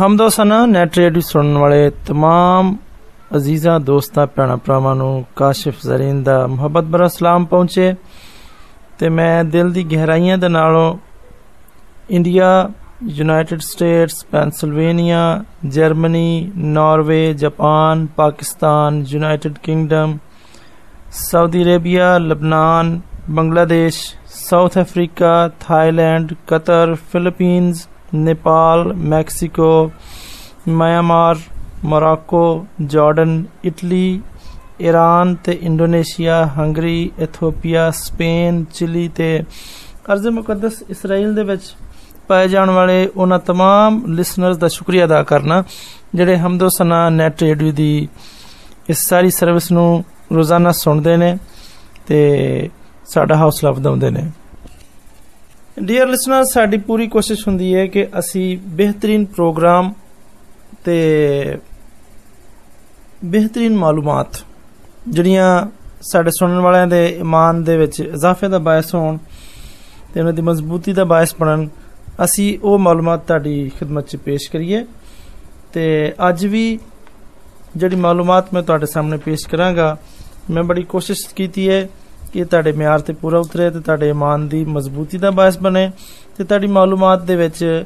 ਹਮਦੋ ਸਨਾ net radio ਸੁਣਨ ਵਾਲੇ तमाम ਅਜ਼ੀਜ਼ਾਂ ਦੋਸਤਾਂ ਭੈਣਾਂ ਭਰਾਵਾਂ ਨੂੰ ਕਾਸ਼ਿਫ ਜ਼ਰੀਨ ਦਾ ਮੁਹੱਬਤ ਭਰਾ ਸਲਾਮ ਪਹੁੰਚੇ ਤੇ ਮੈਂ ਦਿਲ ਦੀ ਗਹਿਰਾਈਆਂ ਦੇ ਨਾਲੋਂ India United States Pennsylvania Germany Norway Japan Pakistan United Kingdom Saudi Arabia ਲਬਨਾਨ Bangladesh South Africa Thailand Qatar Philippines Nepal Mexico Myanmar Morocco Jordan Italy Iran ਤੇ Indonesia Hungary Ethiopia Spain Chile ਤੇ ਅਰਜ਼ ਮੁਕੱਦਸ ਇਸਰਾਈਲ ਦੇ ਵਿੱਚ ਪਾਏ ਜਾਣ ਵਾਲੇ ਉਹਨਾਂ तमाम ਲਿਸਨਰਸ ਦਾ ਸ਼ੁਕਰੀਆ ਅਦਾ ਕਰਨਾ ਜਿਹੜੇ ਹਮਦੋ ਸਨਾ ਨੈਟ ਰੇਡੀਓ ਦੀ ਇਸ ਸਾਰੀ ਸਰਵਿਸ ਨੂੰ ਰੋਜ਼ਾਨਾ ਸੁਣਦੇ ਨੇ ਤੇ ਸਾਡਾ ਹੌਸਲਾ ਵਧਾਉਂਦੇ ਨੇ ਡੀਅਰ ਲਿਸਨਰ ਸਾਡੀ ਪੂਰੀ ਕੋਸ਼ਿਸ਼ ਹੁੰਦੀ ਹੈ ਕਿ ਅਸੀਂ ਬਿਹਤਰੀਨ ਪ੍ਰੋਗਰਾਮ ਤੇ ਬਿਹਤਰੀਨ ਮਾਲੂਮਾਤ, ਜਿਹੜੀਆਂ ਸਾਡੇ ਸੁਣਨ ਵਾਲਿਆਂ ਦੇ ਇਮਾਨ ਦੇ ਵਿੱਚ ਇਜ਼ਾਫੇ ਦਾ ਬਾਇਸ ਹੋਣ ਤੇ ਉਹਨਾਂ ਦੀ ਮਜ਼ਬੂਤੀ ਦਾ ਬਾਇਸ ਬਣਨ, ਅਸੀਂ ਉਹ ਮਾਲੂਮਾਤ ਤੁਹਾਡੀ ਖidmat 'ਚ ਪੇਸ਼ ਕਰੀਏ। ਤੇ ਅੱਜ ਵੀ ਜਿਹੜੀ ਮਾਲੂਮਾਤ ਮੈਂ ਤੁਹਾਡੇ ਸਾਹਮਣੇ ਪੇਸ਼ ਕਰਾਂਗਾ, ਮੈਂ ਬੜੀ ਕੋਸ਼ਿਸ਼ ਕੀਤੀ ਹੈ ਕਿ ਤੁਹਾਡੇ ਮਿਆਰ ਤੇ ਪੂਰਾ ਉਤਰੇ ਤੇ ਤੁਹਾਡੇ ਇਮਾਨ ਦੀ ਮਜ਼ਬੂਤੀ ਦਾ ਬਾਇਸ ਬਣੇ ਤੇ ਤੁਹਾਡੀ ਮਾਲੂਮਾਤ ਦੇ ਵਿੱਚ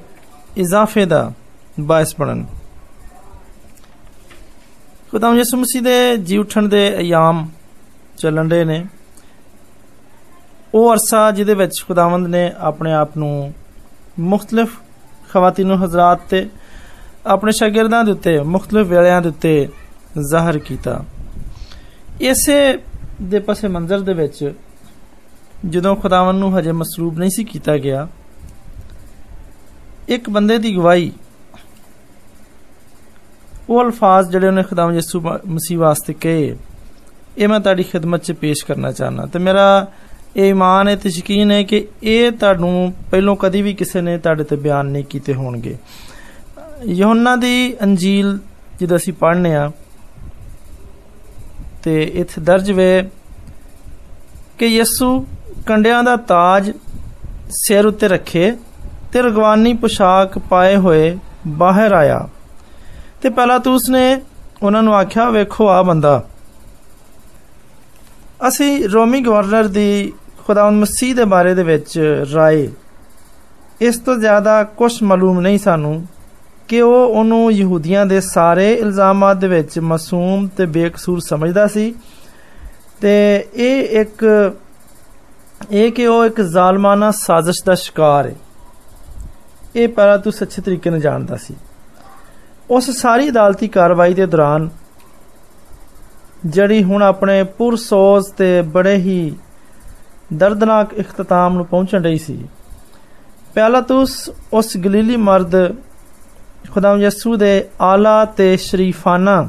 ਇਜ਼ਾਫੇ ਦਾ ਬਾਇਸ ਬਣਨ। ਖੁਦਾਮ ਯਿਸੂ ਮਸੀਹ ਦੇ ਜੀ ਉਠਣ ਦੇ ਅਯਾਮ ਚੱਲਣ ਦੇ ਨੇ। ਉਹ ਅਰਸਾ ਜਿਹਦੇ ਵਿੱਚ ਖੁਦਾਵੰਦ ਨੇ ਆਪਣੇ ਆਪ ਨੂੰ ਮੁxtਲਫ ਖਵਾਤੀਨ ਹਜ਼ਰਤ ਤੇ ਆਪਣੇ ਸ਼ਾਗਿਰਦਾਂ ਦੇ ਉੱਤੇ ਮੁxtਲਫ ਵੇਲਿਆਂ ਦੇ ਉੱਤੇ ਜ਼ਾਹਰ ਕੀਤਾ। ਇਸੇ ਦੇ ਪਸੇ ਮੰਜ਼ਰ ਦੇ ਵਿੱਚ ਜਦੋਂ ਖੁਦਾਵੰਦ ਨੂੰ ਹਜੇ ਮਸਲੂਬ ਨਹੀਂ ਸੀ ਕੀਤਾ ਗਿਆ, ਇੱਕ ਬੰਦੇ ਦੀ ਗਵਾਹੀ, ਉਹ ਅਲਫਾਜ਼ ਜਿਹੜੇ ਉਹਨੇ ਖੁਦਾਵੰਦ ਯਿਸੂ ਮਸੀਹ ਵਾਸਤੇ ਕਹੇ, ਇਹ ਮੈਂ ਤੁਹਾਡੀ ਖidmat 'ਚ ਪੇਸ਼ ਕਰਨਾ ਚਾਹਨਾ ਤੇ ਮੇਰਾ ਇਹ ਇਮਾਨ ਹੈ ਤੇ ਯਕੀਨ ਹੈ ਕਿ ਇਹ ਤੁਹਾਨੂੰ ਪਹਿਲੋਂ ਕਦੀ ਵੀ ਕਿਸੇ ਨੇ ਤੁਹਾਡੇ ਤੇ ਬਿਆਨ ਨਹੀਂ ਕੀਤੇ ਹੋਣਗੇ। ਯੋਹੰਨਾ ਦੀ ਅੰਜੀਲ ਜਦੋਂ ਅਸੀਂ ਪੜ੍ਹਨੇ ਆ ਤੇ ਇੱਥੇ ਦਰਜ ਵੇ ਕਿ ਯਿਸੂ ਕੰਡਿਆਂ ਦਾ ਤਾਜ ਸਿਰ ਉੱਤੇ ਰੱਖੇ ਤੇ ਰਗਵਾਨੀ ਪੋਸ਼ਾਕ ਪਾਏ ਹੋਏ ਬਾਹਰ ਆਇਆ। ਤੇ ਪਹਿਲਾਂ ਤੂੰ ਉਸਨੇ ਉਹਨਾਂ ਨੂੰ ਆਖਿਆ, ਵੇਖੋ ਆ ਬੰਦਾ। ਅਸੀਂ ਰੋਮੀ ਗਵਰਨਰ ਦੀ ਖੁਦਾਵੰਦ ਮਸੀਹ ਦੇ ਬਾਰੇ ਦੇ ਵਿੱਚ ਰਾਏ। ਇਸ ਤੋਂ ਜ਼ਿਆਦਾ ਕੁਝ ਮਾਲੂਮ ਨਹੀਂ ਸਾਨੂੰ। ਕਿ ਉਹ ਉਹਨੂੰ ਯਹੂਦੀਆਂ ਦੇ ਸਾਰੇ ਇਲਜ਼ਾਮਾਂ ਦੇ ਵਿੱਚ ਮਾਸੂਮ ਤੇ ਬੇਕਸੂਰ ਸਮਝਦਾ ਸੀ। ਤੇ ਇਹ ਇੱਕ, ਇਹ ਕਿ ਉਹ ਇੱਕ ਜ਼ਾਲਮਾਨਾ ਸਾਜ਼ਿਸ਼ ਦਾ ਸ਼ਿਕਾਰ ਹੈ। ਇਹ ਪਰ ਤੂੰ ਸੱਚੇ ਤਰੀਕੇ ਨਾਲ ਜਾਣਦਾ ਸੀ। ਉਸ ਸਾਰੀ ਅਦਾਲਤੀ ਕਾਰਵਾਈ ਦੇ ਦੌਰਾਨ ਜਿਹੜੀ ਹੁਣ ਆਪਣੇ ਪੁਰਸੋਜ਼ ਤੇ ਬੜੇ ਹੀ ਦਰਦਨਾਕ ਇਖਤਤਾਮ ਨੂੰ ਪਹੁੰਚਣ ਰਹੀ ਸੀ। ਪਿਲਾਤੁਸ ਉਸ ਗਲੀਲੀ ਮਰਦ ਖੁਦਾਮ ਯਸੂ ਦੇ ਆਲਾ ਤੇ ਸ਼ਰੀਫਾਨਾ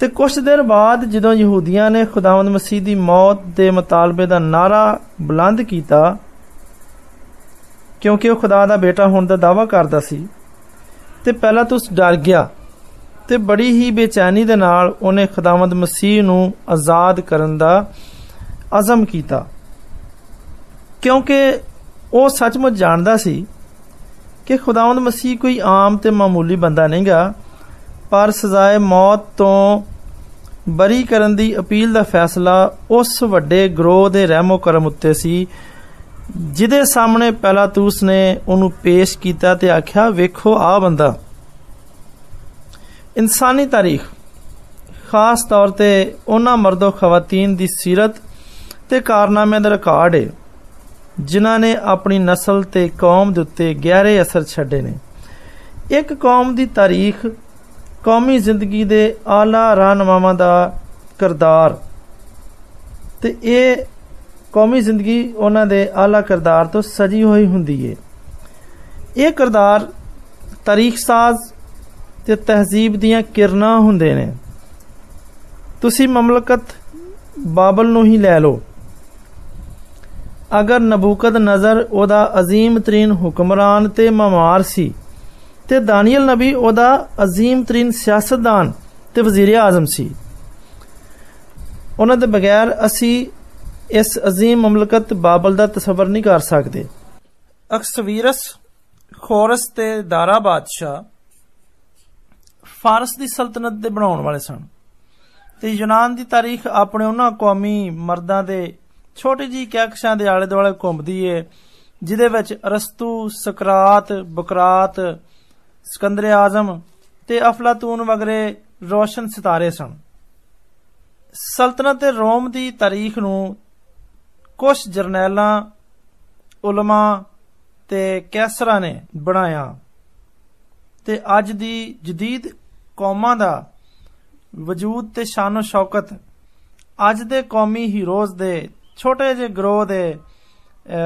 ਤੇ ਕੁਝ ਦਿਨ ਬਾਅਦ ਜਦੋਂ ਯਹੂਦੀਆਂ ਨੇ ਖੁਦਾਵੰਦ ਮਸੀਹ ਦੀ ਮੌਤ ਦੇ ਮਤਾਲਬੇ ਦਾ ਨਾਰਾ ਬੁਲੰਦ ਕੀਤਾ ਕਿਉਂਕਿ ਉਹ ਖੁਦਾ ਦਾ ਬੇਟਾ ਹੋਣ ਦਾ ਦਾਵਾ ਕਰਦਾ ਸੀ ਤੇ ਪਹਿਲਾਂ ਤੋਂ ਡਰ ਗਿਆ ਤੇ ਬੜੀ ਹੀ ਬੇਚੈਨੀ ਦੇ ਨਾਲ ਉਹਨੇ ਖੁਦਾਵੰਦ ਮਸੀਹ ਨੂੰ ਆਜ਼ਾਦ ਕਰਨ ਦਾ ਅਜ਼ਮ ਕੀਤਾ ਕਿਉਂਕਿ ਉਹ ਸੱਚਮੁੱਚ ਜਾਣਦਾ ਸੀ ਕਿ ਖੁਦਾਵੰਦ ਮਸੀਹ ਕੋਈ ਆਮ ਤੇ ਮਾਮੂਲੀ ਬੰਦਾ ਨਹੀਂਗਾ ਪਰ ਸਜ਼ਾਏ ਮੌਤ ਤੋਂ ਬਰੀ ਕਰਨ ਦੀ ਅਪੀਲ ਦਾ ਫੈਸਲਾ ਉਸ ਵੱਡੇ ਗਰੋਹ ਦੇ ਰਹਿਮੋ ਕਰਮ ਉੱਤੇ ਸੀ ਜਿਹਦੇ ਸਾਹਮਣੇ ਪਹਿਲਾਤੂਸ ਨੇ ਉਹਨੂੰ ਪੇਸ਼ ਕੀਤਾ ਤੇ ਆਖਿਆ ਵੇਖੋ ਆ ਬੰਦਾ ਇਨਸਾਨੀ ਤਾਰੀਖ ਖਾਸ ਤੌਰ ਤੇ ਉਹਨਾਂ ਮਰਦੋ ਖਵਾਤੀਨ ਦੀ ਸਿਰਤ ਤੇ ਕਾਰਨਾਮਿਆਂ ਦਾ ਰਿਕਾਰਡ ਹੈ ਜਿਨ੍ਹਾਂ ਨੇ ਆਪਣੀ ਨਸਲ ਤੇ ਕੌਮ ਦੇ ਉੱਤੇ ਗਹਿਰੇ ਅਸਰ ਛੱਡੇ ਨੇ ਇੱਕ ਕੌਮ ਦੀ ਤਾਰੀਖ ਕੌਮੀ ਜ਼ਿੰਦਗੀ ਦੇ ਆਲਾ ਰਹਿਨਮਾਵਾਂ ਦਾ ਕਿਰਦਾਰ ਤੇ ਇਹ ਕੌਮੀ ਜ਼ਿੰਦਗੀ ਉਹਨਾਂ ਦੇ ਆਲਾ ਕਿਰਦਾਰ ਤੋਂ ਸਜੀ ਹੋਈ ਹੁੰਦੀ ਏ ਇਹ ਕਿਰਦਾਰ ਤਾਰੀਖ ਸਾਜ਼ ਤੇ ਤਹਿਜ਼ੀਬ ਦੀਆਂ ਕਿਰਨਾਂ ਹੁੰਦੇ ਨੇ ਤੁਸੀਂ ਮਮਲਕਤ ਬਾਬਲ ਨੂੰ ਹੀ ਲੈ ਲਓ ਅਗਰ ਨਬੂਕਦ ਨਜ਼ਰ ਉਹਦਾ ਅਜ਼ੀਮ ਤਰੀਨ ਹੁਕਮਰਾਨ ਤੇ ਮਮਾਰ ਸੀ ਤੇ ਦਾਨੀਅਲ ਨਬੀ ਉਹਦਾ ਅਜ਼ੀਮ ਤਰੀਨ ਸਿਆਸਤਦਾਨ ਤੇ ਵਜ਼ੀਰ ਆਜ਼ਮ ਸੀ ਉਹਨਾਂ ਦੇ ਬਗੈਰ ਅਸੀਂ ਇਸ ਅਜ਼ੀਮ ਮਮਲਕਤ ਬਾਬਲ ਦਾ ਤਸਵਰ ਨਹੀਂ ਕਰ ਸਕਦੇ ਅਕਸਵੀਰਸ ਖੋਰਸ ਤੇ ਦਾਰਾ ਬਾਦਸ਼ਾਹ ਫਾਰਸ ਦੀ ਸਲਤਨਤ ਦੇ ਬਣਾਉਣ ਵਾਲੇ ਸਨ ਤੇ ਯੂਨਾਨ ਦੀ ਤਾਰੀਖ ਆਪਣੇ ਉਹਨਾਂ ਕੌਮੀ ਮਰਦਾਂ ਦੇ ਛੋਟੀ ਜੀ ਕਹਿਕਸ਼ਾਂ ਦੇ ਆਲੇ ਦੁਆਲੇ ਘੁੰਮਦੀ ਏ ਜਿਹਦੇ ਵਿੱਚ ਅਰਸਤੂ ਸਕਰਾਤ ਬਕਰਾਤ ਸਿਕੰਦਰ ਆਜ਼ਮ ਤੇ ਅਫਲਾਤੂਨ ਵਗਰੇ ਰੋਸ਼ਨ ਸਿਤਾਰੇ ਸਨ ਸਲਤਨਤ ਰੋਮ ਦੀ ਤਾਰੀਖ ਨੂੰ ਕੁਝ ਜਰਨੈਲਾਂ ਉਲਮਾ ਤੇ ਕੈਸਰਾ ਨੇ ਬਣਾਇਆ ਤੇ ਅੱਜ ਦੀ ਜਦੀਦ ਕੌਮਾਂ ਦਾ ਵਜੂਦ ਤੇ ਸ਼ਾਨੋ ਸ਼ੌਕਤ ਅੱਜ ਦੇ ਕੌਮੀ ਹੀਰੋਜ਼ ਦੇ ਛੋਟੇ ਜਿਹੇ ਗਰੋਹ ਦੇ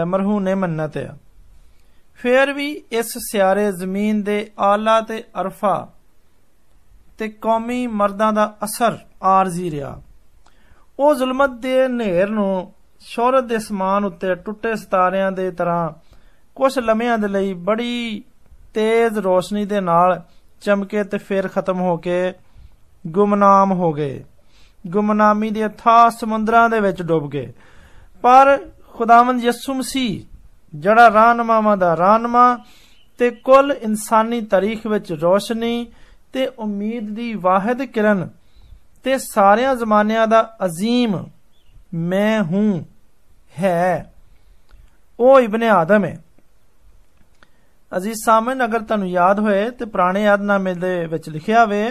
ਮਰਹੂਨੇ ਮੰਨਤ ਹੈ ਫੇਰ ਵੀ ਇਸ ਸਿਆਰੇ ਜ਼ਮੀਨ ਦੇ ਆਲਾ ਤੇ ਅਰਫਾ ਤੇ ਕੌਮੀ ਮਰਦਾਂ ਦਾ ਅਸਰ ਆਰਜ਼ੀ ਰਿਹਾ ਉਹ ਜ਼ੁਲਮਤ ਦੇ ਨੇਰ ਨੂੰ ਸ਼ੌਹਰਤ ਦੇ ਸਮਾਨ ਉੱਤੇ ਟੁੱਟੇ ਸਿਤਾਰਿਆਂ ਦੇ ਤਰ੍ਹਾਂ ਕੁਝ ਲਮਹਿਆਂ ਦੇ ਲਈ ਬੜੀ ਤੇਜ਼ ਰੋਸ਼ਨੀ ਦੇ ਨਾਲ ਚਮਕੇ ਤੇ ਫਿਰ ਖਤਮ ਹੋ ਕੇ ਗੁਮਨਾਮ ਹੋ ਗਏ ਗੁਮਨਾਮੀ ਦੇ ਥਾ ਸਮੁੰਦਰਾਂ ਦੇ ਵਿੱਚ ਡੁੱਬ ਗਏ ਪਰ ਖੁਦਾਵੰਦ ਯਿਸੂ ਮਸੀਹ ਜਿਹੜਾ ਰਾਹਨਮਾਵਾਂ ਦਾ ਰਾਹਨਮਾ ਤੇ ਕੁੱਲ ਇਨਸਾਨੀ ਤਾਰੀਖ ਵਿੱਚ ਰੋਸ਼ਨੀ ਤੇ ਉਮੀਦ ਦੀ ਵਾਹਿਦ ਕਿਰਨ ਤੇ ਸਾਰਿਆਂ ਜ਼ਮਾਨਿਆਂ ਦਾ ਅਜ਼ੀਮ ਮੈਂ ਹੂੰ ਹੈ ਉਹ ਇਬਨ ਆਦਮ ਹੈ ਅਜ਼ੀਜ਼ ਸਾਮਨ ਅਗਰ ਤੁਹਾਨੂੰ ਯਾਦ ਹੋਏ ਤੇ ਪੁਰਾਣੇ ਯਾਦਨਾਮੇ ਦੇ ਵਿੱਚ ਲਿਖਿਆ ਹੋਵੇ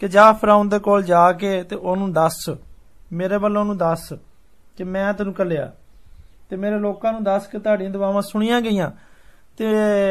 ਕਿ ਜਾ ਫਰਾਉਨ ਦੇ ਕੋਲ ਜਾ ਕੇ ਤੇ ਉਹਨੂੰ ਦੱਸ ਮੇਰੇ ਵੱਲੋਂ ਉਹਨੂੰ ਦੱਸ ਕਿ ਮੈਂ ਤੈਨੂੰ ਕੱਲਿਆ ਤੇ ਮੇਰੇ ਲੋਕਾਂ ਨੂੰ ਦੱਸ ਕਿ ਤੁਹਾਡੀਆਂ ਦੁਆਵਾਂ ਸੁਣੀਆਂ ਗਈਆਂ ਤੇ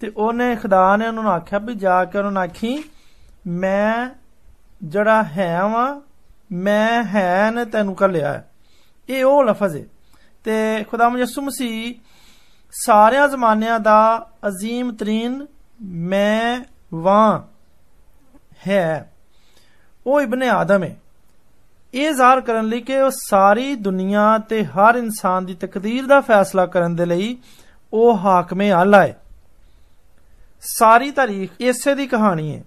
ਤੇ ਉਹਨੇ ਖੁਦਾ ਨੇ ਉਹਨੂੰ ਆਖਿਆ ਵੀ ਜਾ ਕੇ ਉਹਨੂੰ ਆਖੀ ਮੈਂ ਜਿਹੜਾ ਹੈ ਵਾਂ ਮੈਂ ਹੈ ਨੇ ਤੈਨੂੰ ਕੱਲਿਆ ਇਹ ਉਹ ਲਫ਼ਜ਼ ਹੈ ਤੇ ਖੁਦਾਮ ਯਿਸੂ ਮਸੀਹ ਸਾਰਿਆਂ ਜ਼ਮਾਨਿਆਂ ਦਾ ਅਜ਼ੀਮ ਤਰੀਨ ਮੈਂ ਵਾਂ ਹੈ ਉਹ ਇਬਨ ਆਦਮ ਹੈ ਇਹ ਜ਼ਾਹਰ ਕਰਨ ਲਈ ਕਿ ਉਹ ਸਾਰੀ ਦੁਨੀਆ ਤੇ ਹਰ ਇਨਸਾਨ ਦੀ ਤਕਦੀਰ ਦਾ ਫੈਸਲਾ ਕਰਨ ਦੇ ਲਈ ਉਹ ਹਾਕਮੇ ਆਲਾ ਹੈ ਸਾਰੀ ਤਾਰੀਖ ਇਸੇ ਦੀ ਕਹਾਣੀ ਹੈ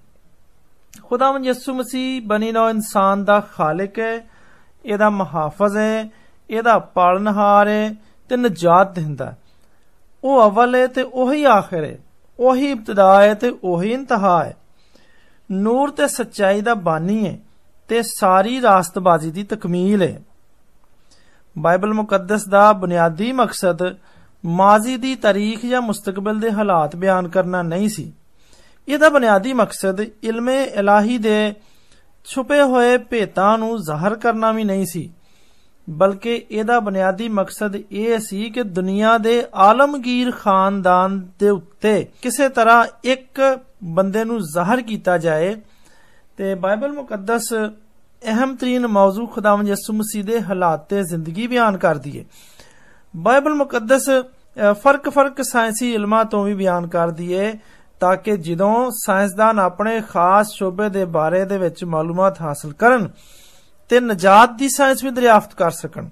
ਖੁਦਾਵੰਦ ਯਿਸੂ ਮਸੀਹ ਬਣੀ ਨੋ ਇਨਸਾਨ ਦਾ ਖਾਲਕ ਹੈ ਇਹਦਾ ਮੁਹਾਫਜ਼ ਹੈ ਇਹਦਾ ਪਾਲਨਹਾਰ ਹੈ ਤੇ ਨਜਾਤ ਦਿੰਦਾ ਉਹ ਅਵਲ ਹੈ ਤੇ ਉਹੀ ਆਖਰ ਹੈ ਉਹੀ ਇਬਤਦਾ ਹੈ ਤੇ ਉਹੀ ਇੰਤਹਾ ਹੈ ਨੂਰ ਤੇ ਸੱਚਾਈ ਦਾ ਬਾਨੀ ਹੈ ਤੇ ਸਾਰੀ ਰਾਸਤਬਾਜ਼ੀ ਦੀ ਤਕਮੀਲ ਹੈ ਬਾਈਬਲ ਮੁਕੱਦਸ ਦਾ ਬੁਨਿਆਦੀ ਮਕਸਦ ਮਾਜ਼ੀ ਦੀ ਤਾਰੀਖ ਜਾਂ ਮੁਸਤਕਬਲ ਦੇ ਹਾਲਾਤ ਬਿਆਨ ਕਰਨਾ ਨਹੀਂ ਸੀ ਇਹਦਾ ਬੁਨਿਆਦੀ ਮਕਸਦ ਇਲਮੇ ਇਲਾਹੀ ਦੇ ਛੁਪੇ ਹੋਏ ਭੇਤਾਂ ਨੂੰ ਜ਼ਾਹਰ ਕਰਨਾ ਵੀ ਨਹੀਂ ਸੀ ਬਲਕਿ ਇਹਦਾ ਬੁਨਿਆਦੀ ਮਕਸਦ ਇਹ ਸੀ ਕਿ ਦੁਨੀਆ ਦੇ ਆਲਮਗੀਰ ਖਾਨਦਾਨ ਦੇ ਉੱਤੇ ਕਿਸੇ ਤਰ੍ਹਾਂ ਇੱਕ ਬੰਦੇ ਨੂੰ ਜ਼ਾਹਰ ਕੀਤਾ ਜਾਏ ਤੇ ਬਾਈਬਲ ਮੁਕੱਦਸ ਅਹਿਮ ਤਰੀਨ ਮੌਜੂ ਖੁਦਾਵੰਦ ਯਿਸੂ ਮਸੀਹ ਦੇ ਹਾਲਾਤ ਤੇ ਜ਼ਿੰਦਗੀ ਬਿਆਨ ਕਰਦੀ ਹੈ ਬਾਈਬਲ ਮੁਕੱਦਸ ਫਰਕ ਫਰਕ ਸਾਇੰਸੀ ਇਲਮਾਂ ਤੋਂ ਵੀ ਬਿਆਨ ਕਰਦੀ ਹੈ ਤਾਂ ਕਿ ਜਦੋਂ ਸਾਇੰਸਦਾਨ ਆਪਣੇ ਖਾਸ ਸ਼ੋਬੇ ਦੇ ਬਾਰੇ ਦੇ ਵਿੱਚ ਮਾਲੂਮਾਤ ਹਾਸਲ ਕਰਨ ਤੇ ਨਜਾਤ ਦੀ ਸਾਇੰਸ ਵੀ ਦਰਿਆਫਤ ਕਰ ਸਕਣ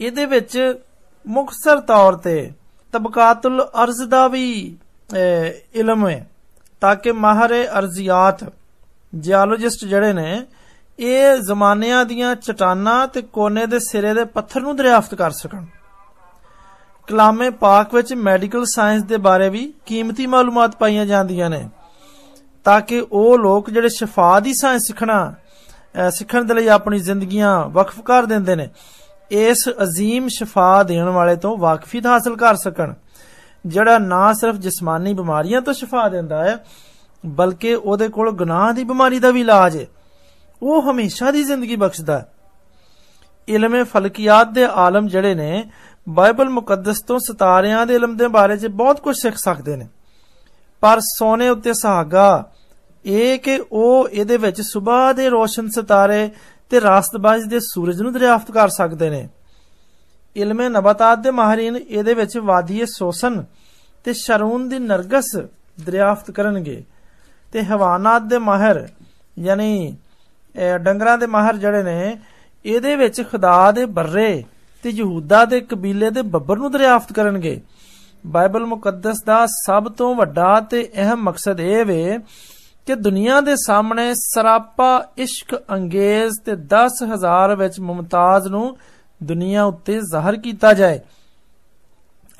ਇਹਦੇ ਵਿੱਚ ਮੁਖਸਰ ਤੌਰ ਤੇ ਤਬਕਾਤੁਲ ਅਰਜ਼ ਦਾ ਵੀ ਇਲਮ ਹੈ ਤਾਂ ਕਿ ਮਾਹਰ ਅਰਜ਼ੀਆਤ ਜੀਓਲੋਜਿਸਟ ਜਿਹੜੇ ਨੇ ਇਹ ਜ਼ਮਾਨਿਆਂ ਦੀਆਂ ਚਟਾਨਾਂ ਤੇ ਕੋਨੇ ਦੇ ਸਿਰੇ ਦੇ ਪੱਥਰ ਨੂੰ ਦਰਿਆਫਤ ਕਰ ਸਕਣ ਕਲਾਮੇ ਪਾਕ ਵਿੱਚ ਮੈਡੀਕਲ ਸਾਇੰਸ ਦੇ ਬਾਰੇ ਵੀ ਕੀਮਤੀ ਮਾਲੂਮਾਤ ਪਾਈਆਂ ਜਾਂਦੀਆਂ ਨੇ ਤਾਂ ਕਿ ਉਹ ਲੋਕ ਜਿਹੜੇ ਸ਼ਿਫਾ ਦੀ ਸਾਇੰਸ ਸਿੱਖਣਾ ਸਿੱਖਣ ਦੇ ਲਈ ਆਪਣੀ ਜ਼ਿੰਦਗੀਆਂ ਵਕਫ ਕਰ ਦਿੰਦੇ ਨੇ ਇਸ ਅਜ਼ੀਮ ਸ਼ਿਫਾ ਦੇਣ ਵਾਲੇ ਤੋਂ ਵਾਕਫੀਤ ਹਾਸਲ ਕਰ ਸਕਣ ਜਿਹੜਾ ਨਾ ਸਿਰਫ ਜਿਸਮਾਨੀ ਬਿਮਾਰੀਆਂ ਤੋਂ ਸ਼ਿਫਾ ਦਿੰਦਾ ਹੈ ਬਲਕਿ ਉਹਦੇ ਕੋਲ ਗੁਨਾਹ ਦੀ ਬਿਮਾਰੀ ਦਾ ਵੀ ਇਲਾਜ ਹੈ ਉਹ ਹਮੇਸ਼ਾ ਦੀ ਜ਼ਿੰਦਗੀ ਬਖਸ਼ਦਾ ਹੈ ਇਲਮੇ ਫਲਕੀਆਤ ਦੇ ਆਲਮ ਜਿਹੜੇ ਨੇ ਬਾਈਬਲ ਮੁਕੱਦਸ ਤੋਂ ਸਿਤਾਰਿਆਂ ਦੇ ਇਲਮ ਦੇ ਬਾਰੇ 'ਚ ਬਹੁਤ ਕੁਝ ਸਿੱਖ ਸਕਦੇ ਨੇ ਪਰ ਸੋਨੇ ਉੱਤੇ ਸੁਹਾਗਾ ਇਹ ਕਿ ਉਹ ਇਹਦੇ ਵਿੱਚ ਸਵੇਰ ਦੇ ਰੋਸ਼ਨ ਸਿਤਾਰੇ ਤੇ ਰਾਸਤਬਾਜ਼ ਦੇ ਸੂਰਜ ਨੂੰ ਦਰਿਆਫਤ ਕਰ ਸਕਦੇ ਨੇ ਇਲਮੇ ਨਬਾਤਾਤ ਦੇ ਮਾਹਰੀਨ ਇਹਦੇ ਵਿੱਚ ਵਾਦੀਏ ਸੋਸਨ ਤੇ ਸ਼ਰੂਨ ਦੀ ਨਰਗਸ ਦਰਿਆਫਤ ਕਰਨਗੇ ਤੇ ਹਵਾਨਾਤ ਦੇ ਮਾਹਰ ਯਾਨੀ ਡੰਗਰਾਂ ਦੇ ਮਾਹਰ ਜਿਹੜੇ ਨੇ ਇਹਦੇ ਵਿੱਚ ਖੁਦਾ ਦੇ ਬਰਰੇ ਤੇ ਯਹੂਦਾ ਦੇ ਕਬੀਲੇ ਦੇ ਬੱਬਰ ਨੂੰ ਦਰਿਆਫਤ ਕਰਨਗੇ ਬਾਈਬਲ ਮੁਕੱਦਸ ਦਾ ਸਭ ਤੋਂ ਵੱਡਾ ਤੇ ਅਹਿਮ ਮਕਸਦ ਇਹ ਵੇ ਕਿ ਦੁਨੀਆ ਦੇ ਸਾਹਮਣੇ ਸਰਾਪਾ ਇਸ਼ਕ ਅੰਗੇਜ਼ ਤੇ 10000 ਵਿੱਚ ਮੁਮਤਾਜ਼ ਨੂੰ ਦੁਨੀਆ ਉੱਤੇ ਜ਼ਾਹਰ ਕੀਤਾ ਜਾਏ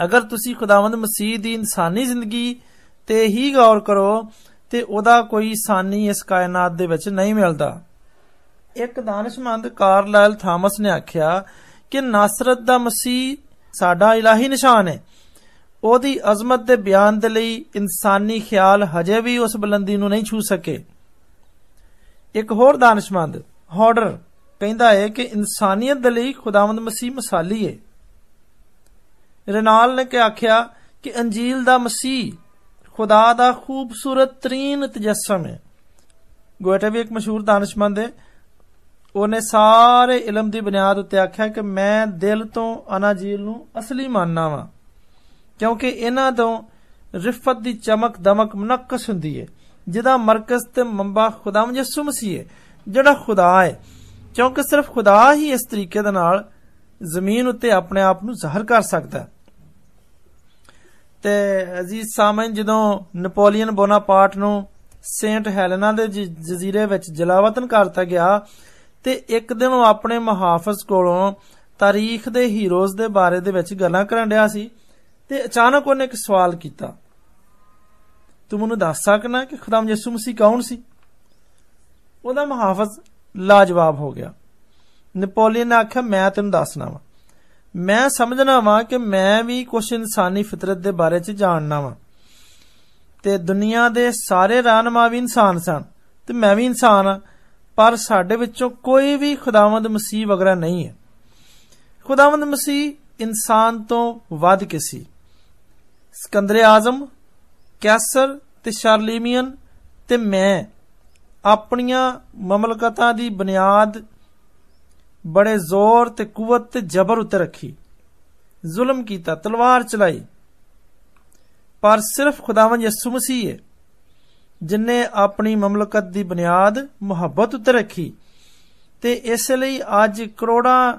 ਅਗਰ ਤੁਸੀਂ ਖੁਦਾਵੰਦ ਮਸੀਹ ਦੀ ਇਨਸਾਨੀ ਜ਼ਿੰਦਗੀ ਤੇ ਹੀ ਗੌਰ ਕਰੋ ਤੇ ਉਹਦਾ ਕੋਈ ਸਾਨੀ ਇਸ ਕਾਇਨਾਤ ਦੇ ਵਿੱਚ ਨਹੀਂ ਮਿਲਦਾ ਇੱਕ ਦਾਨਸ਼ਮੰਦ ਕਾਰਲਾਇਲ ਥਾਮਸ ਨੇ ਆਖਿਆ ਕਿ ਨਾਸਰਤ ਦਾ ਮਸੀਹ ਸਾਡਾ ਇਲਾਹੀ ਨਿਸ਼ਾਨ ਹੈ ਉਹਦੀ ਅਜ਼ਮਤ ਦੇ ਬਿਆਨ ਦੇ ਲਈ ਇਨਸਾਨੀ ਖਿਆਲ ਹਜੇ ਵੀ ਉਸ ਬੁਲੰਦੀ ਨੂੰ ਨਹੀਂ ਛੂ ਸਕੇ ਇੱਕ ਹੋਰ ਦਾਨਸ਼ਮੰਦ ਹੌਡਰ ਕਹਿੰਦਾ ਹੈ ਕਿ ਇਨਸਾਨੀਅਤ ਦੇ ਲਈ ਖੁਦਾਵੰਦ ਮਸੀਹ ਮਸਾਲੀ ਹੈ ਰਨਾਲ ਨੇ ਕਿ ਆਖਿਆ ਕਿ ਅੰਜੀਲ ਦਾ ਮਸੀਹ ਖੁਦਾ ਦਾ ਖੂਬਸੂਰਤ ਤਰੀਨ ਤਜਸਮ ਹੈ ਗੋਇਟਾ ਵੀ ਇੱਕ ਮਸ਼ਹੂਰ ਦਾਨਸ਼ਮੰਦ ਹੈ ਉਹਨੇ ਸਾਰੇ ਇਲਮ ਦੀ ਬੁਨਿਆਦ ਉੱਤੇ ਆਖਿਆ ਕਿ ਮੈਂ ਦਿਲ ਤੋਂ ਅਨਾਜੀਲ ਨੂੰ ਅਸਲੀ ਮੰਨਣਾ ਵਾਂ ਕਿਉਂਕਿ ਇਹਨਾਂ ਤੋਂ ਰਿਫਤ ਦੀ ਚਮਕ ਦਮਕ ਮਨਕਸ ਹੁੰਦੀ ਹੈ ਜਿਹਦਾ ਮਰਕਜ਼ ਤੇ ਮੰਬਾ ਖੁਦਾਮ ਯਿਸੂ ਮਸੀਹ ਹੈ ਜਿਹੜਾ ਖੁਦਾ ਹੈ ਕਿਉਂਕਿ ਸਿਰਫ ਖੁਦਾ ਹੀ ਇਸ ਤਰੀਕੇ ਦੇ ਨਾਲ ਜ਼ਮੀਨ ਉੱਤੇ ਆਪਣੇ ਆਪ ਨੂੰ ਜ਼ਾਹਰ ਕਰ ਸਕਦਾ ਤੇ ਅਜ਼ੀਜ਼ ਸਾਮਨ ਜਦੋਂ ਨਪੋਲੀਅਨ ਬੋਨਾਪਾਰਟ ਨੂੰ ਸੇਂਟ ਹੈਲੇਨਾ ਦੇ ਜਜ਼ੀਰੇ ਵਿੱਚ ਜਲਾਵਤਨ ਕਰਤਾ ਗਿਆ ਤੇ ਇੱਕ ਦਿਨ ਉਹ ਆਪਣੇ ਮੁਹਾਫਜ਼ ਕੋਲੋਂ ਤਾਰੀਖ ਦੇ ਹੀਰੋਜ਼ ਦੇ ਬਾਰੇ ਦੇ ਵਿੱਚ ਗੱਲਾਂ ਕਰਨ ਰਿਹਾ ਸੀ ਤੇ ਅਚਾਨਕ ਉਹਨੇ ਇੱਕ ਸਵਾਲ ਕੀਤਾ ਤੂੰ ਮੈਨੂੰ ਦੱਸ ਸਕਣਾ ਕਿ ਖੁਦਾਮ ਯਿਸੂ ਮਸੀਹ ਕੌਣ ਸੀ ਉਹਦਾ ਮੁਹਾਫਜ਼ ਲਾਜਵਾਬ ਹੋ ਗਿਆ ਨਪੋਲੀਅਨ ਨੇ ਆਖਿਆ ਮੈਂ ਤੈਨੂੰ ਦੱਸਣਾ ਵਾ ਮੈਂ ਸਮਝਣਾ ਵਾਂ ਕਿ ਮੈਂ ਵੀ ਕੁਝ ਇਨਸਾਨੀ ਫਿਤਰਤ ਦੇ ਬਾਰੇ ਚ ਜਾਣਨਾ ਵਾਂ ਤੇ ਦੁਨੀਆ ਦੇ ਸਾਰੇ ਰਾਨਮਾ ਵੀ ਇਨਸਾਨ ਸਨ ਤੇ ਮੈਂ ਵੀ ਇਨਸਾਨ ਆ ਪਰ ਸਾਡੇ ਵਿੱਚੋਂ ਕੋਈ ਵੀ ਖੁਦਾਵੰਦ ਮਸੀਹ ਵਗਰਾ ਨਹੀਂ ਹੈ ਖੁਦਾਵੰਦ ਮਸੀਹ ਇਨਸਾਨ ਤੋਂ ਵੱਧ ਕੇ ਸੀ ਸਕੰਦਰ ਆਜ਼ਮ ਕੈਸਰ ਤੇ ਸ਼ਾਰਲੀਮੀਅਨ ਤੇ ਮੈਂ ਆਪਣੀਆਂ ਮਮਲਕਤਾਂ ਦੀ ਬੁਨਿਆਦ ਬੜੇ ਜ਼ੋਰ ਤੇ ਕੂਵਤ ਤੇ ਜ਼ਬਰ ਉੱਤੇ ਰੱਖੀ ਜ਼ੁਲਮ ਕੀਤਾ ਤਲਵਾਰ ਚਲਾਈ ਪਰ ਸਿਰਫ ਖੁਦਾਵੰਦ ਯਿਸੂ ਮਸੀਹ ਹੈ ਜਿਨੇ ਆਪਣੀ ਮਮਲਕਤ ਦੀ ਬੁਨਿਆਦ ਮੁਹੱਬਤ ਉੱਤੇ ਰੱਖੀ ਤੇ ਇਸ ਲਈ ਅੱਜ ਕਰੋੜਾਂ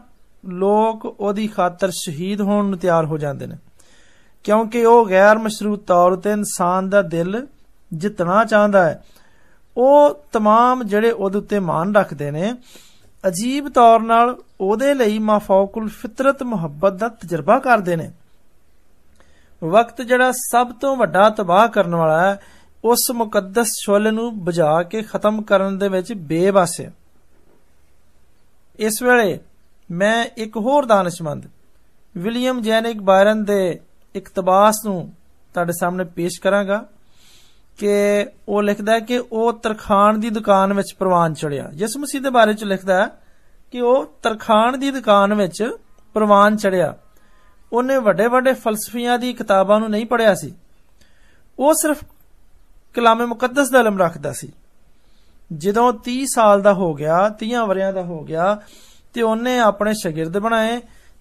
ਲੋਕ ਉਹਦੀ ਖਾਤਰ ਸ਼ਹੀਦ ਹੋਣ ਨੂੰ ਤਿਆਰ ਹੋ ਜਾਂਦੇ ਨੇ ਕਿਉਂਕਿ ਉਹ ਗੈਰ ਮਸ਼ਰੂਤ ਤੌਰ ਤੇ ਇਨਸਾਨ ਦਾ ਦਿਲ ਜਿੱਤਣਾ ਚਾਹੁੰਦਾ ਹੈ ਉਹ तमाम ਜਿਹੜੇ ਉਹਦੇ ਉੱਤੇ ਮਾਨ ਰੱਖਦੇ ਨੇ ਅਜੀਬ ਤੌਰ ਨਾਲ ਉਹਦੇ ਲਈ ਮਾਫੌਕੁਲ ਫਿਤਰਤ ਮੁਹੱਬਤ ਦਾ ਤਜਰਬਾ ਕਰਦੇ ਨੇ ਵਕਤ ਜਿਹੜਾ ਸਭ ਤੋਂ ਵੱਡਾ ਤਬਾਹ ਕਰਨ ਵਾਲਾ ਹੈ ਉਸ ਮੁਕੱਦਸ ਸ਼ੋਲੇ ਨੂੰ ਬੁਝਾ ਕੇ ਖਤਮ ਕਰਨ ਦੇ ਵਿੱਚ ਬੇਬਸ ਹੈ ਇਸ ਵੇਲੇ ਮੈਂ ਇੱਕ ਹੋਰ ਦਾਨਸ਼ਮੰਦ ਵਿਲੀਅਮ ਜੈਨਿਕ ਬਾਇਰਨ ਦੇ ਇਕਤਬਾਸ ਨੂੰ ਤੁਹਾਡੇ ਸਾਹਮਣੇ ਪੇਸ਼ ਕਰਾਂਗਾ ਕਿ ਉਹ ਲਿਖਦਾ ਹੈ ਕਿ ਉਹ ਤਰਖਾਨ ਦੀ ਦੁਕਾਨ ਵਿੱਚ ਪ੍ਰਵਾਨ ਚੜਿਆ ਜਿਸ ਮਸੀਹ ਦੇ ਬਾਰੇ ਚ ਲਿਖਦਾ ਹੈ ਕਿ ਉਹ ਤਰਖਾਨ ਦੀ ਦੁਕਾਨ ਵਿੱਚ ਪ੍ਰਵਾਨ ਚੜਿਆ ਉਹਨੇ ਵੱਡੇ ਵੱਡੇ ਫਲਸਫੀਆਂ ਦੀ ਕਿਤਾਬਾਂ ਨੂੰ ਨਹੀਂ ਪੜਿਆ ਸੀ ਉਹ ਸਿਰਫ ਕਲਾਮੇ ਮੁਕੱਦਸ ਦਾ ਇਲਮ ਰੱਖਦਾ ਸੀ ਜਦੋਂ 30 ਸਾਲ ਦਾ ਹੋ ਗਿਆ 30 ਵਰਿਆਂ ਦਾ ਹੋ ਗਿਆ ਤੇ ਉਹਨੇ ਆਪਣੇ ਸ਼ਾਗਿਰਦ ਬਣਾਏ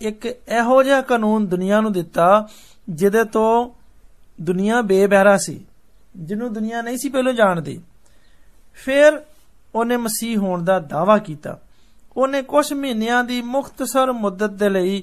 ਇੱਕ ਇਹੋ ਜਿਹਾ ਕਾਨੂੰਨ ਦੁਨੀਆ ਨੂੰ ਦਿੱਤਾ ਜਿਹਦੇ ਤੋਂ ਦੁਨੀਆ ਬੇਬਹਿਰਾ ਸੀ ਜਿਹਨੂੰ ਦੁਨੀਆ ਨਹੀਂ ਸੀ ਪਹਿਲਾਂ ਜਾਣਦੀ ਫਿਰ ਉਹਨੇ ਮਸੀਹ ਹੋਣ ਦਾ ਦਾਵਾ ਕੀਤਾ ਉਹਨੇ ਕੁਝ ਮਹੀਨਿਆਂ ਦੀ ਮੁਖਤਸਰ ਮੁੱਦਤ ਦੇ ਲਈ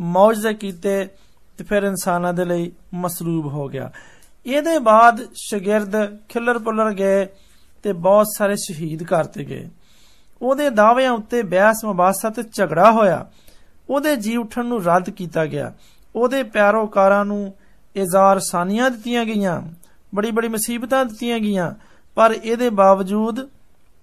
ਮੌਜਜ਼ੇ ਕੀਤੇ ਤੇ ਫਿਰ ਇਨਸਾਨਾਂ ਦੇ ਲਈ ਮਸਲੂਬ ਹੋ ਗਿਆ ਇਹਦੇ ਬਾਅਦ ਸ਼ਾਗਿਰਦ ਖਿੱਲਰ ਪੁੱਲਰ ਗਏ ਤੇ ਬਹੁਤ ਸਾਰੇ ਸ਼ਹੀਦ ਕਰਤੇ ਗਏ ਉਹਦੇ ਦਾਅਵਿਆਂ ਉੱਤੇ ਬਹਿਸ ਮਬਾਸਾ ਤੇ ਝਗੜਾ ਹੋਇਆ ਉਹਦੇ ਜੀ ਉਠਣ ਨੂੰ ਰੱਦ ਕੀਤਾ ਗਿਆ ਉਹਦੇ ਪਿਆਰੋਕਾਰਾਂ ਨੂੰ ਇਜ਼ਾਰ ਸਾਨੀਆਂ ਦਿੱਤੀਆਂ ਗਈਆਂ ਬੜੀ ਬੜੀ ਮੁਸੀਬਤਾਂ ਦਿੱਤੀਆਂ ਗਈਆਂ ਪਰ ਇਹਦੇ ਬਾਵਜੂਦ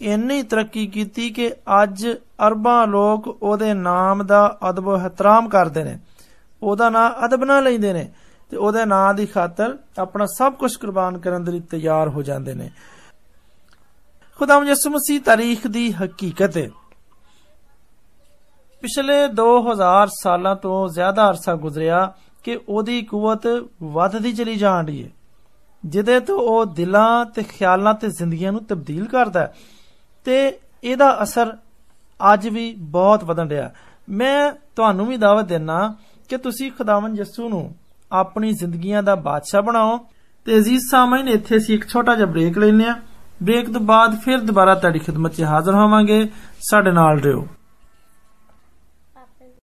ਇੰਨੀ ਤਰੱਕੀ ਕੀਤੀ ਕਿ ਅੱਜ ਅਰਬਾਂ ਲੋਕ ਉਹਦੇ ਨਾਮ ਦਾ ਅਦਬ ਇhtਰਾਮ ਕਰਦੇ ਨੇ ਉਹਦਾ ਨਾਮ ਅਦਬ ਨਾਲ ਲੈਂਦੇ ਨੇ ਤੇ ਉਹਦੇ ਨਾਂ ਦੀ ਖਾਤਰ ਆਪਣਾ ਸਭ ਕੁਝ ਕੁਰਬਾਨ ਕਰਨ ਦੇ ਲਈ ਤਿਆਰ ਹੋ ਜਾਂਦੇ ਨੇ ਖੁਦਾਮ ਯਿਸੂ ਮਸੀਹ ਤਾਰੀਖ ਦੀ ਹਕੀਕਤ ਹੈ ਪਿਛਲੇ 2000 ਸਾਲਾਂ ਤੋਂ ਜ਼ਿਆਦਾ ਅਰਸਾ ਗੁਜ਼ਰਿਆ ਕਿ ਉਹਦੀ ਕੂਵਤ ਵੱਧਦੀ ਚਲੀ ਜਾਣ ਰਹੀ ਹੈ ਜਿਹਦੇ ਤੋਂ ਉਹ ਦਿਲਾਂ ਤੇ ਖਿਆਲਾਂ ਤੇ ਜ਼ਿੰਦਗੀਆਂ ਨੂੰ ਤਬਦੀਲ ਕਰਦਾ ਤੇ ਇਹਦਾ ਅਸਰ ਅੱਜ ਵੀ ਬਹੁਤ ਵਧਣ ਰਿਹਾ ਮੈਂ ਤੁਹਾਨੂੰ ਵੀ ਦਾਅਵਤ ਦੇਣਾ ਕਿ ਤੁਸੀਂ ਖੁਦਾਵੰਦ ਯਿਸੂ ਨੂੰ ਆਪਣੀ ਜ਼ਿੰਦਗੀਆਂ ਦਾ ਬਾਦਸ਼ਾਹ ਬਣਾਓ ਤੇ ਅਜ਼ੀਜ਼ ਸਾਮਈਨ ਇੱਥੇ ਅਸੀਂ ਇੱਕ ਛੋਟਾ ਜਿਹਾ ਬ੍ਰੇਕ ਲੈਨੇ ਆ ਬ੍ਰੇਕ ਤੋਂ ਬਾਅਦ ਫਿਰ ਦੁਬਾਰਾ ਤੁਹਾਡੀ ਖidmat 'ਚ ਹਾਜ਼ਰ ਹੋਵਾਂਗੇ ਸਾਡੇ ਨਾਲ ਰਹੋ